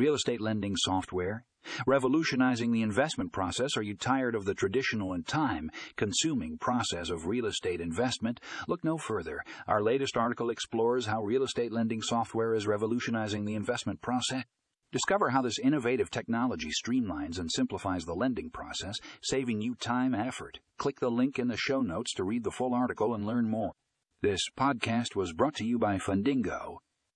Real estate lending software? Revolutionizing the investment process? Are you tired of the traditional and time consuming process of real estate investment? Look no further. Our latest article explores how real estate lending software is revolutionizing the investment process. Discover how this innovative technology streamlines and simplifies the lending process, saving you time and effort. Click the link in the show notes to read the full article and learn more. This podcast was brought to you by Fundingo.